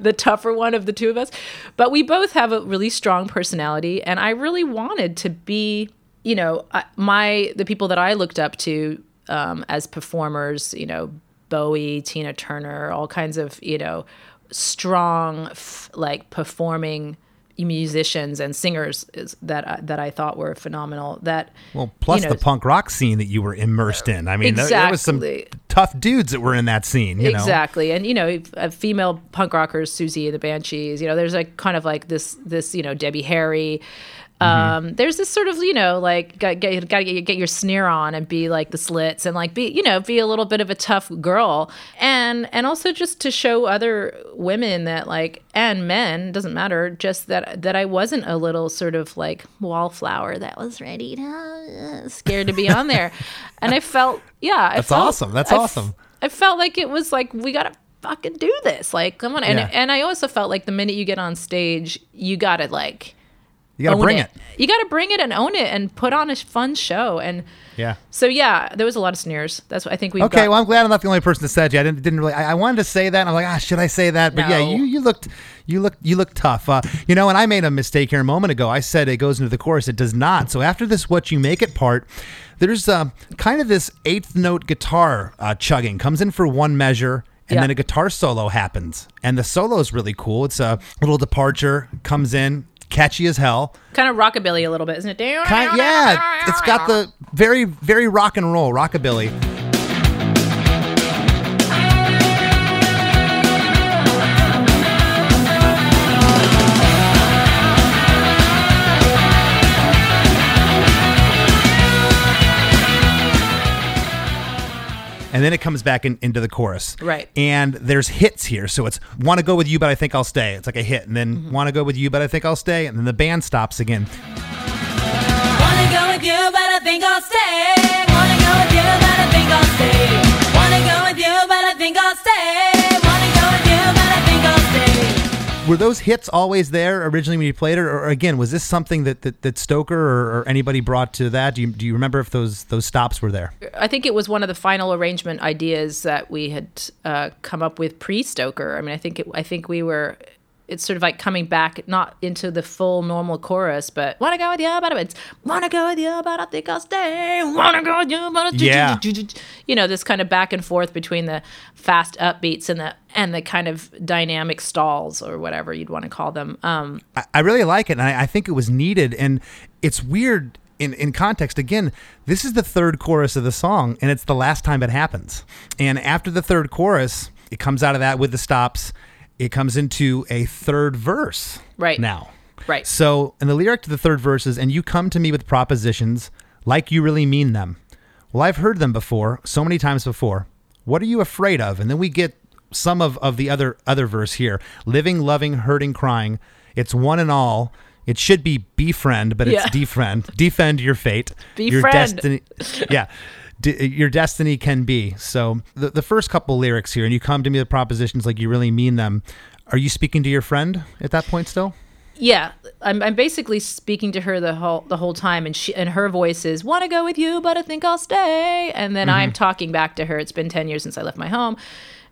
E: the tougher one of the two of us. But we both have a really strong personality, and I really wanted to be, you know, my the people that I looked up to um, as performers, you know, Bowie, Tina Turner, all kinds of, you know, strong, like performing musicians and singers is, that I, that I thought were phenomenal. That
D: Well, plus
E: you know,
D: the punk rock scene that you were immersed in. I mean, there, there was some tough dudes that were in that scene. You know,
E: exactly and you know uh, female punk rockers susie and the banshees you know there's like kind of like this this you know debbie harry
D: Mm-hmm.
E: um, there's this sort of you know like got, get, got to get, get your sneer on and be like the slits and like be you know be a little bit of a tough girl and and also just to show other women that like and men doesn't matter just that that i wasn't a little sort of like wallflower that was ready to uh, scared to be on there and i felt yeah I
D: That's
E: felt-
D: awesome. That's
E: I
D: awesome.
E: I felt like it was like we gotta fucking do this. Like, come on. And
D: Yeah.
E: and I also felt like the minute you get on stage, you gotta like
D: you got to bring it.
E: You gotta bring it and own it and put on a fun show. And
D: Yeah.
E: so yeah, there was a lot of sneers. That's what I think we
D: Okay,
E: got.
D: well, I'm glad I'm not the only person that said you. I didn't, didn't really. I, I wanted to say that. And I'm like, ah, should I say that? But yeah, you you looked you looked you looked tough. Uh, you know, and I made a mistake here a moment ago. I said it goes into the chorus. It does not. So after this, what you make it part, there's uh, kind of this eighth note guitar uh, chugging comes in for one measure. And
E: Yeah.
D: then a guitar solo happens, and the solo is really cool. It's a little departure, comes in, catchy as hell.
E: kind of rockabilly a little bit, isn't it?
D: Kind, yeah, it's got the very, very rock and roll, rockabilly. And then it comes back in, into the chorus.
E: Right.
D: And there's hits here. So it's want to go with you, but I think I'll stay. It's like a hit. And then
E: Mm-hmm.
D: want to go with you, but I think I'll stay. And then the band stops again.
F: Wanna go with you, but I think I'll stay. Wanna go with you, but I think I'll stay.
D: Were those hits always there originally when you played it, or again was this something that that, that Stoker or, or anybody brought to that? Do you do you remember if those those stops were there?
E: I think it was one of the final arrangement ideas that we had uh, come up with pre Stoker. I mean, I think it, I think we were it's sort of like coming back not into the full normal chorus, but wanna go with you, but it's wanna go with you, but I think I'll stay. Wanna go with you, but
D: Yeah.
E: you know, this kind of back and forth between the fast upbeats and the and the kind of dynamic stalls or whatever you'd want to call them. Um,
D: I, I really like it, and I, I think it was needed. And it's weird in, in context. Again, this is the third chorus of the song, and it's the last time it happens. And after the third chorus, it comes out of that with the stops. It comes into a third verse.
E: Right.
D: now.
E: Right.
D: So, in the lyric to the third verse is, and you come to me with propositions like you really mean them. Well, I've heard them before, so many times before. What are you afraid of? And then we get some of, of the other other verse here. Living, loving, hurting, crying. It's one and all. It should be befriend, but
E: Yeah.
D: it's defriend. Defend your fate. Your destiny. Yeah. D- your destiny can be. So the, the first couple lyrics here, and you come to me with propositions like you really mean them. Are you speaking to your friend at that point still?
E: Yeah, I'm, I'm basically speaking to her the whole the whole time, and she and her voice is "Want to go with you, but I think I'll stay." And then I'm mm-hmm. talking back to her. It's been ten years since I left my home,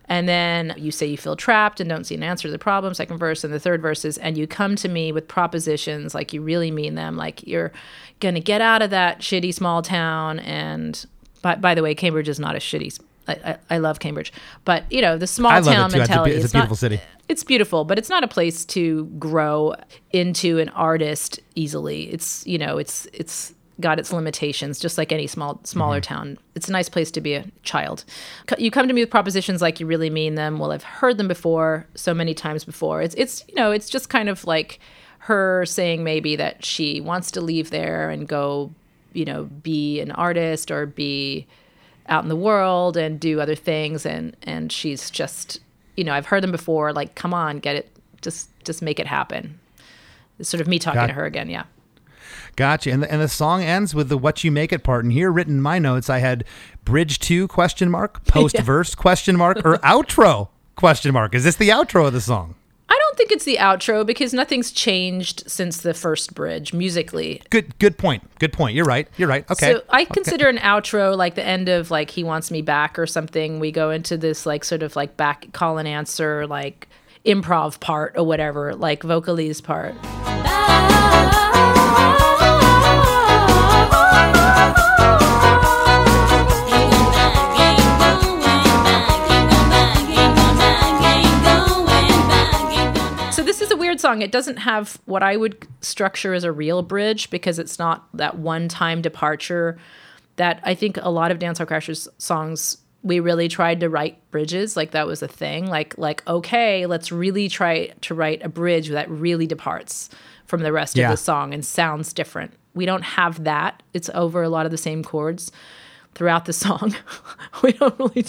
E: and then you say you feel trapped and don't see an answer to the problem. Second verse and the third verse is, and you come to me with propositions like you really mean them, like you're gonna get out of that shitty small town. And by by the way, Cambridge is not a shitty. I I love Cambridge, but you know the small
D: I
E: town
D: too. It's a
E: mentality.
D: it's a
E: not-
D: beautiful city.
E: it's beautiful, but it's not a place to grow into an artist easily. It's you know, it's it's got its limitations, just like any small smaller
D: Mm-hmm.
E: town. It's a nice place to be a child. You come to me with propositions like you really mean them. Well, I've heard them before so many times before. It's it's you know, it's just kind of like her saying maybe that she wants to leave there and go, you know, be an artist or be out in the world and do other things and and she's just you know i've heard them before like come on get it just just make it happen it's sort of me talking
D: Got-
E: to her again yeah
D: Gotcha. And the, and the song ends with the "What You Make It" part. And here, written in my notes, I had bridge two question mark, post verse question mark, or outro question mark. Is this the outro of the song?
E: I don't think it's the outro because nothing's changed since the first bridge musically
D: Good. Good point. Good point. You're right. You're right. Okay.
E: So I consider an outro like the end of like he wants me back or something. We go into this like sort of like back call and answer like improv part or whatever, like vocalese part. Weird song. It doesn't have what I would structure as a real bridge because it's not that one-time departure that I think a lot of Dancehall Crashers songs we really tried to write bridges. Like that was a thing. Like like okay let's really try to write a bridge that really departs from the rest
D: Yeah.
E: of the song and sounds different. We don't have that. It's over a lot of the same chords throughout the song we don't really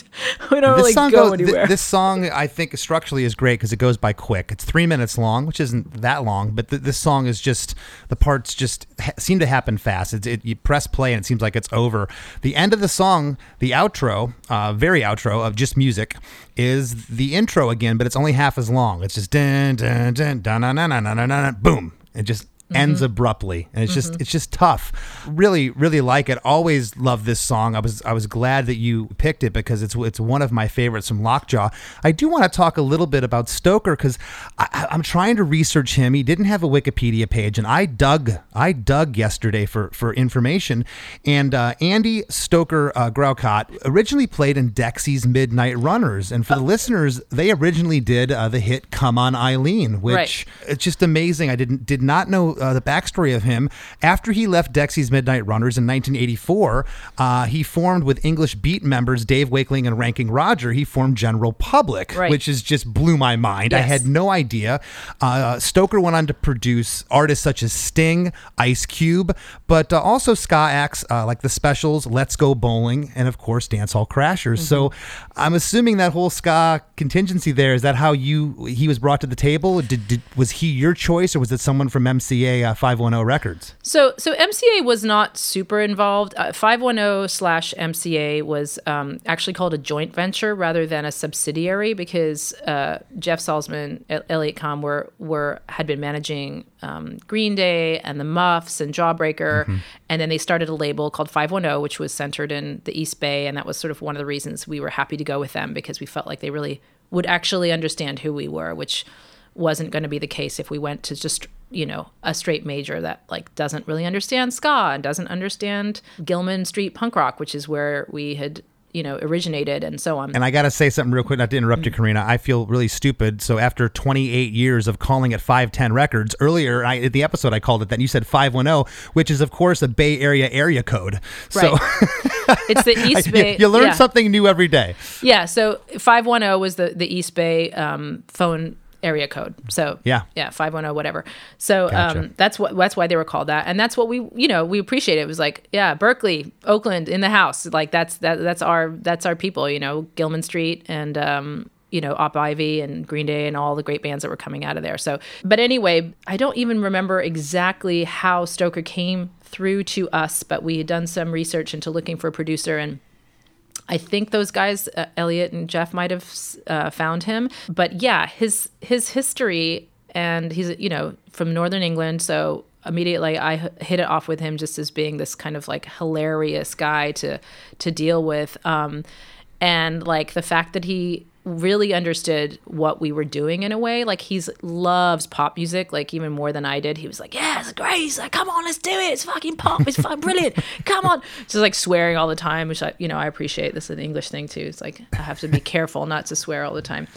E: we don't really go
D: goes-
E: anywhere
D: this song, I think, structurally is great because it goes by quick. It's three minutes long, which isn't that long, but th- this song is just the parts just ha- seem to happen fast. It's, it, you press play and it seems like it's over. The end of the song, the outro, uh, very outro of just music, is the intro again, but it's only half as long. It's just dun dun dun dun dun dun dun dun dun, dun boom. It just ends abruptly and it's just it's just tough. Really really like it. Always love this song. I was i was glad that you picked it because it's it's one of my favorites from lockjaw. I do want to talk a little bit about stoker because I, i'm trying to research him. He didn't have a wikipedia page and i dug i dug yesterday for for information. And uh, andy stoker uh, Growcott originally played in dexy's midnight runners and for the listeners they originally did uh, the hit come on eileen which
E: Right.
D: it's just amazing. I didn't did not know uh, the backstory of him. After he left Dexy's Midnight Runners in 1984, uh, he formed with English Beat members Dave Wakeling and Ranking Roger. He formed General Public,
E: Right.
D: which is just blew my mind. I had no idea. Uh, Stoker went on to produce artists such as Sting, Ice Cube, but uh, also ska acts uh, like the Specials, Let's Go Bowling, and of course Dancehall Crashers. So I'm assuming that whole ska contingency there is that how you he was brought to the table. Did, did was he your choice or was it someone from MCA uh, 510 Records?
E: So, so MCA was not super involved. Uh, 510 slash MCA was um, actually called a joint venture rather than a subsidiary because uh, Jeff Saltzman, El- Elliot Cahn were were had been managing um, Green Day and the Muffs and Jawbreaker, and then they started a label called 510, which was centered in the East Bay, and that was sort of one of the reasons we were happy to go with them because we felt like they really would actually understand who we were, which wasn't going to be the case if we went to just you know a straight major that like doesn't really understand ska and doesn't understand Gilman Street punk rock, which is where we had you know originated and so on.
D: And I got to say something real quick, not to interrupt you, Karina. I feel really stupid. So after 28 years of calling it 510 Records, earlier I, at the episode I called it that. And you said 510, which is of course a Bay Area area code. So
E: it's the East Bay.
D: you, you learn
E: yeah.
D: something new every day.
E: Yeah, so 510 was the, the East Bay um, phone area code. So
D: Yeah.
E: yeah, 510 whatever. So
D: Gotcha.
E: um, that's what that's why they were called that, and that's what we you know we appreciate. It was like yeah, Berkeley, Oakland, in the house. Like that's that that's our that's our people. You know, Gilman Street and. Um, you know, Op Ivy and Green Day and all the great bands that were coming out of there. So, but anyway, I don't even remember exactly how Stoker came through to us, but we had done some research into looking for a producer and I think those guys, uh, Elliot and Jeff, might have uh, found him. But yeah, his his history, and he's you know from Northern England, so immediately I hit it off with him just as being this kind of like hilarious guy to to deal with, um, and like the fact that he really understood what we were doing in a way. Like he's loves pop music like even more than i did. He was like yeah it's great. He's like come on let's do it. It's fucking pop. It's fucking brilliant. Come on. Just like swearing all the time which i you know i appreciate. This is an english thing too. It's like i have to be careful not to swear all the time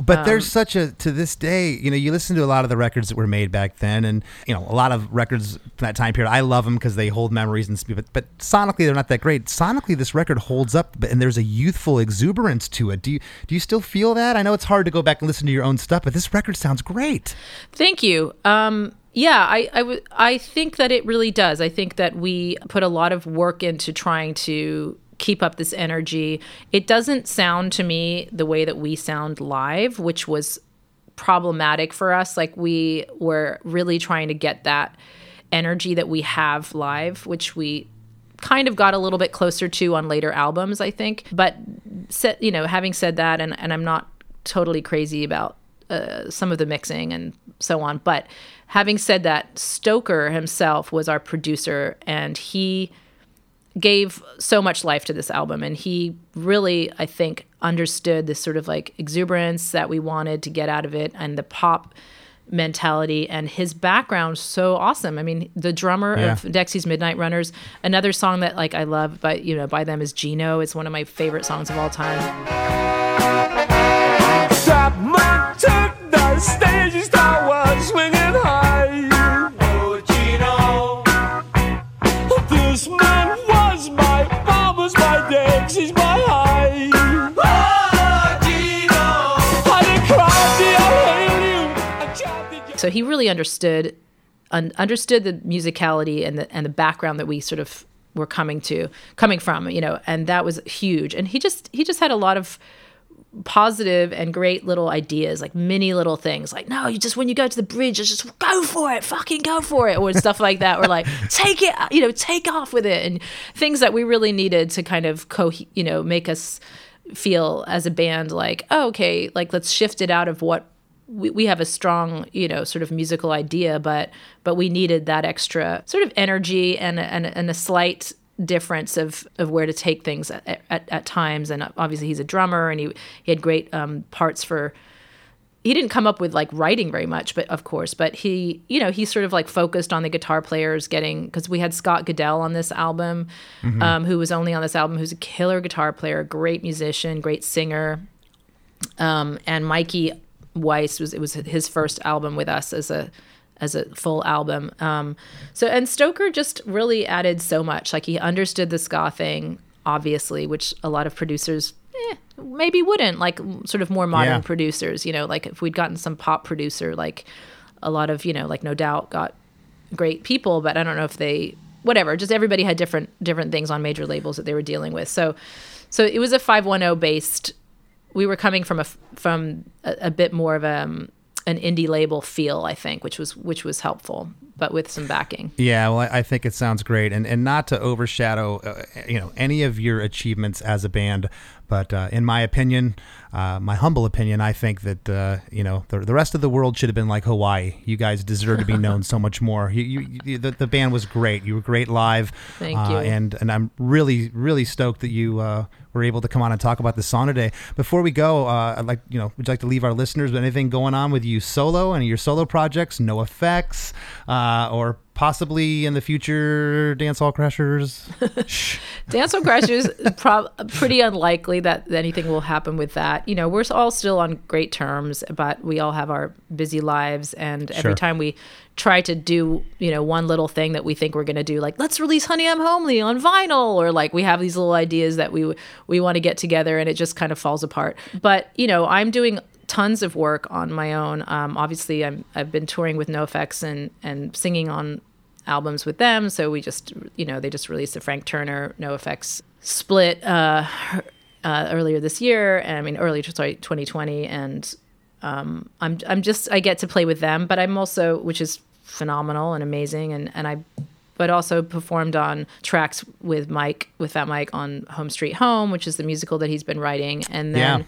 D: But there's
E: Um,
D: such a to this day, you know, you listen to a lot of the records that were made back then, and you know, a lot of records from that time period. I love them because they hold memories and but but sonically they're not that great. Sonically, this record holds up, but and there's a youthful exuberance to it. Do you do you still feel that? I know it's hard to go back and listen to your own stuff, but this record sounds great.
E: Thank you. Um, yeah, I, I, w- I think that it really does. I think that we put a lot of work into trying to keep up this energy. It doesn't sound to me the way that we sound live, which was problematic for us. Like we were really trying to get that energy that we have live, which we kind of got a little bit closer to on later albums, I think. But set, you know, having said that, and, and I'm not totally crazy about uh, some of the mixing and so on. But having said that, Stoker himself was our producer, and he gave so much life to this album and he really i think understood this sort of like exuberance that we wanted to get out of it and the pop mentality and his background so awesome. I mean the drummer
D: Yeah.
E: of dexy's midnight runners another song that like i love but you know by them is Geno. It's one of my favorite songs of all time.
G: Stop my took the stage and start swinging I tried to
E: so he really understood un- understood the musicality and the and the background that we sort of were coming to coming from you know and that was huge. And he just he just had a lot of positive and great little ideas like mini little things like no you just when you go to the bridge just go for it fucking go for it or stuff like that or like take it you know take off with it and things that we really needed to kind of co you know make us feel as a band like oh, okay like let's shift it out of what we, we have a strong you know sort of musical idea but but we needed that extra sort of energy and and, and a slight difference of of where to take things at, at, at times. And obviously he's a drummer and he he had great um, parts for he didn't come up with like writing very much but of course but he you know he sort of like focused on the guitar players getting because we had scott goodell on this album um, who was only on this album who's a killer guitar player great musician great singer. Um, and Mikey Weiss was it was his first album with us as a as a full album. Um, so and Stoker just really added so much. Like he understood the ska thing, obviously, which a lot of producers eh, maybe wouldn't. Like sort of more modern
D: Yeah.
E: producers, you know, like if we'd gotten some pop producer, like a lot of you know, like No Doubt got great people, but I don't know if they whatever. Just everybody had different different things on major labels that they were dealing with. So so it was a 510 based we were coming from a from a, a bit more of a, um, an indie label feel, I think, which was which was helpful, but with some backing.
D: Yeah, well, I I think it sounds great, and and not to overshadow, uh, you know, any of your achievements as a band, But uh, in my opinion, uh, my humble opinion, I think that uh, you know the, the rest of the world should have been like Hawaii. You guys deserve to be known so much more. You, you, you, the, the band was great. You were great live.
E: Thank
D: uh,
E: you.
D: And and I'm really really stoked that you uh, were able to come on and talk about the song today. Before we go, uh, I'd like you know would you like to leave our listeners with anything going on with you solo, any of your solo projects, NoFX, uh, or possibly in the future Dancehall Crashers? Shh.
E: Dancehall Crashers, prob- pretty unlikely that anything will happen with that. You know, we're all still on great terms, but we all have our busy lives, and every
D: Sure.
E: time we try to do, you know, one little thing that we think we're going to do, like let's release Honey I'm Homely on vinyl, or like we have these little ideas that we we want to get together, and it just kind of falls apart. But you know, I'm doing tons of work on my own. Um, obviously, I'm I've been touring with NoFX and and singing on albums with them. So we just, you know, they just released the Frank Turner NoFX split uh, uh, earlier this year, and I mean early sorry 2020, and um, I'm I'm just I get to play with them, but I'm also which is phenomenal and amazing, and and I. But also performed on tracks with Mike, with Fat Mike on Home Street Home, which is the musical that he's been writing, and then
D: Yeah.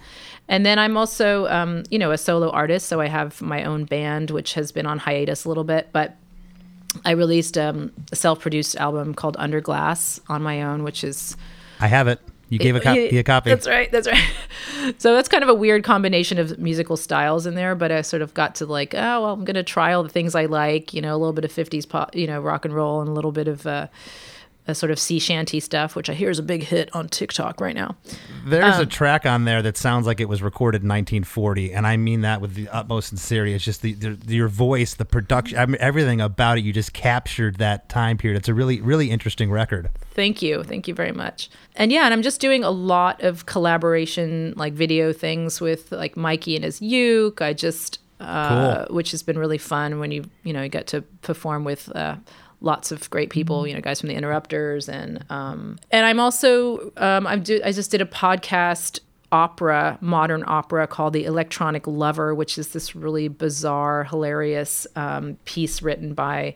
E: and then I'm also, um, you know, a solo artist. So I have my own band, which has been on hiatus a little bit. But I released um, a self-produced album called Under Glass on my own, which is
D: I have it. You gave a, cop-
E: Yeah,
D: a copy.
E: That's right. That's right. so that's kind of a weird combination of musical styles in there, but I sort of got to like, oh, well, I'm going to try all the things I like, you know, a little bit of 50s pop, you know, rock and roll and a little bit of uh, a sort of sea shanty stuff, which I hear is a big hit on TikTok right now.
D: There's
E: um,
D: a track on there that sounds like it was recorded in 1940, and I mean that with the utmost sincerity. It's just the, the your voice, the production, I mean, everything about it. You just captured that time period. It's a really really interesting record.
E: Thank you. Thank you very much. And yeah, and I'm just doing a lot of collaboration, like video things with like Mikey and his uke. I just, uh, which has been really fun when you, you know, you get to perform with, uh, lots of great people, you know, guys from the Interrupters, and um, and I'm also um, I'm do I just did a podcast opera, modern opera called The Electronic Lover, which is this really bizarre, hilarious um, piece written by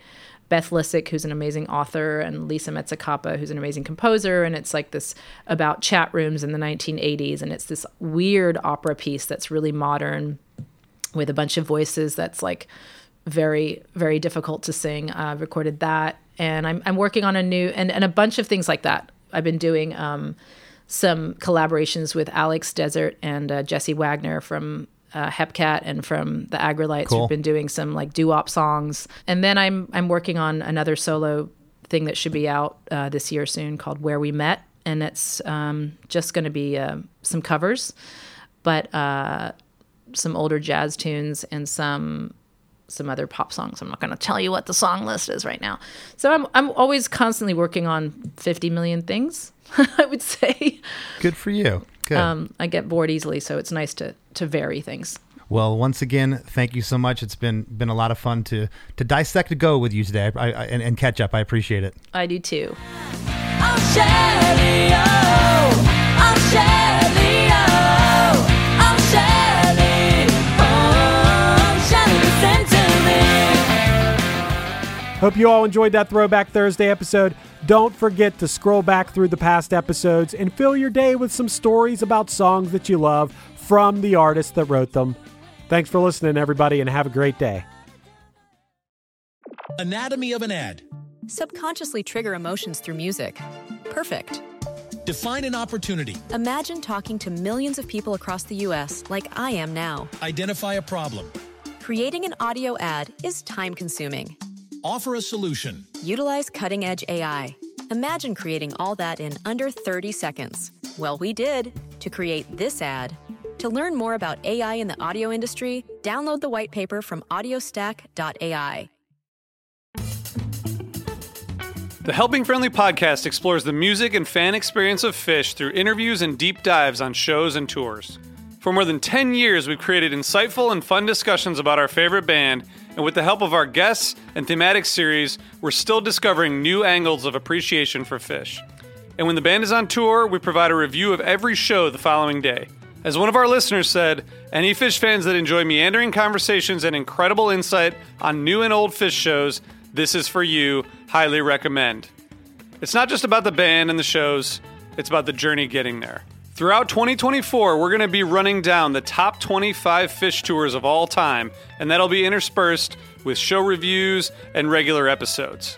E: Beth Lisick, who's an amazing author, and Lisa Mezzacappa, who's an amazing composer. And it's like this about chat rooms in the 1980s. And it's this weird opera piece that's really modern with a bunch of voices that's like very, very difficult to sing. Uh, recorded that. And I'm, I'm working on a new, and, and a bunch of things like that. I've been doing um, some collaborations with Alex Desert and uh, Jesse Wagner from uh, Hepcat and from the Aggrolites.
D: Cool.
E: We've been doing some like doo-wop songs, and then I'm I'm working on another solo thing that should be out uh, this year soon called Where We Met, and it's um, just going to be uh, some covers, but uh, some older jazz tunes and some some other pop songs. I'm not going to tell you what the song list is right now. So I'm I'm always constantly working on 50 million things. I would say.
D: Good for you. Good.
E: Um, I get bored easily, so it's nice to to vary things.
D: well, once again, thank you so much. It's been been a lot of fun to to dissect a go with you today I, I, and, and catch up. I appreciate it.
E: I do too.
F: Oh, Shelly, oh, oh,
C: Hope you all enjoyed that Throwback Thursday episode. Don't forget to scroll back through the past episodes and fill your day with some stories about songs that you love from the artists that wrote them. Thanks for listening, everybody, and have a great day.
H: Anatomy of an ad.
I: Subconsciously trigger emotions through music. Perfect.
H: Define an opportunity.
I: Imagine talking to millions of people across the U.S. like I am now.
H: Identify a problem.
I: Creating an audio ad is time consuming.
H: Offer a solution.
I: Utilize cutting edge AI. Imagine creating all that in under 30 seconds. Well, we did to create this ad. To learn more about AI in the audio industry, download the white paper from audiostack.ai.
J: The Helping Friendly podcast explores the music and fan experience of Phish through interviews and deep dives on shows and tours. For more than 10 years, we've created insightful and fun discussions about our favorite band, and with the help of our guests and thematic series, we're still discovering new angles of appreciation for Phish. And when the band is on tour, we provide a review of every show the following day. As one of our listeners said, any Phish fans that enjoy meandering conversations and incredible insight on new and old Phish shows, this is for you. Highly recommend. It's not just about the band and the shows, it's about the journey getting there. Throughout 2024, we're going to be running down the top 25 Phish tours of all time, and that'll be interspersed with show reviews and regular episodes.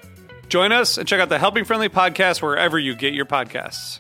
J: Join us and check out the Helping Friendly podcast wherever you get your podcasts.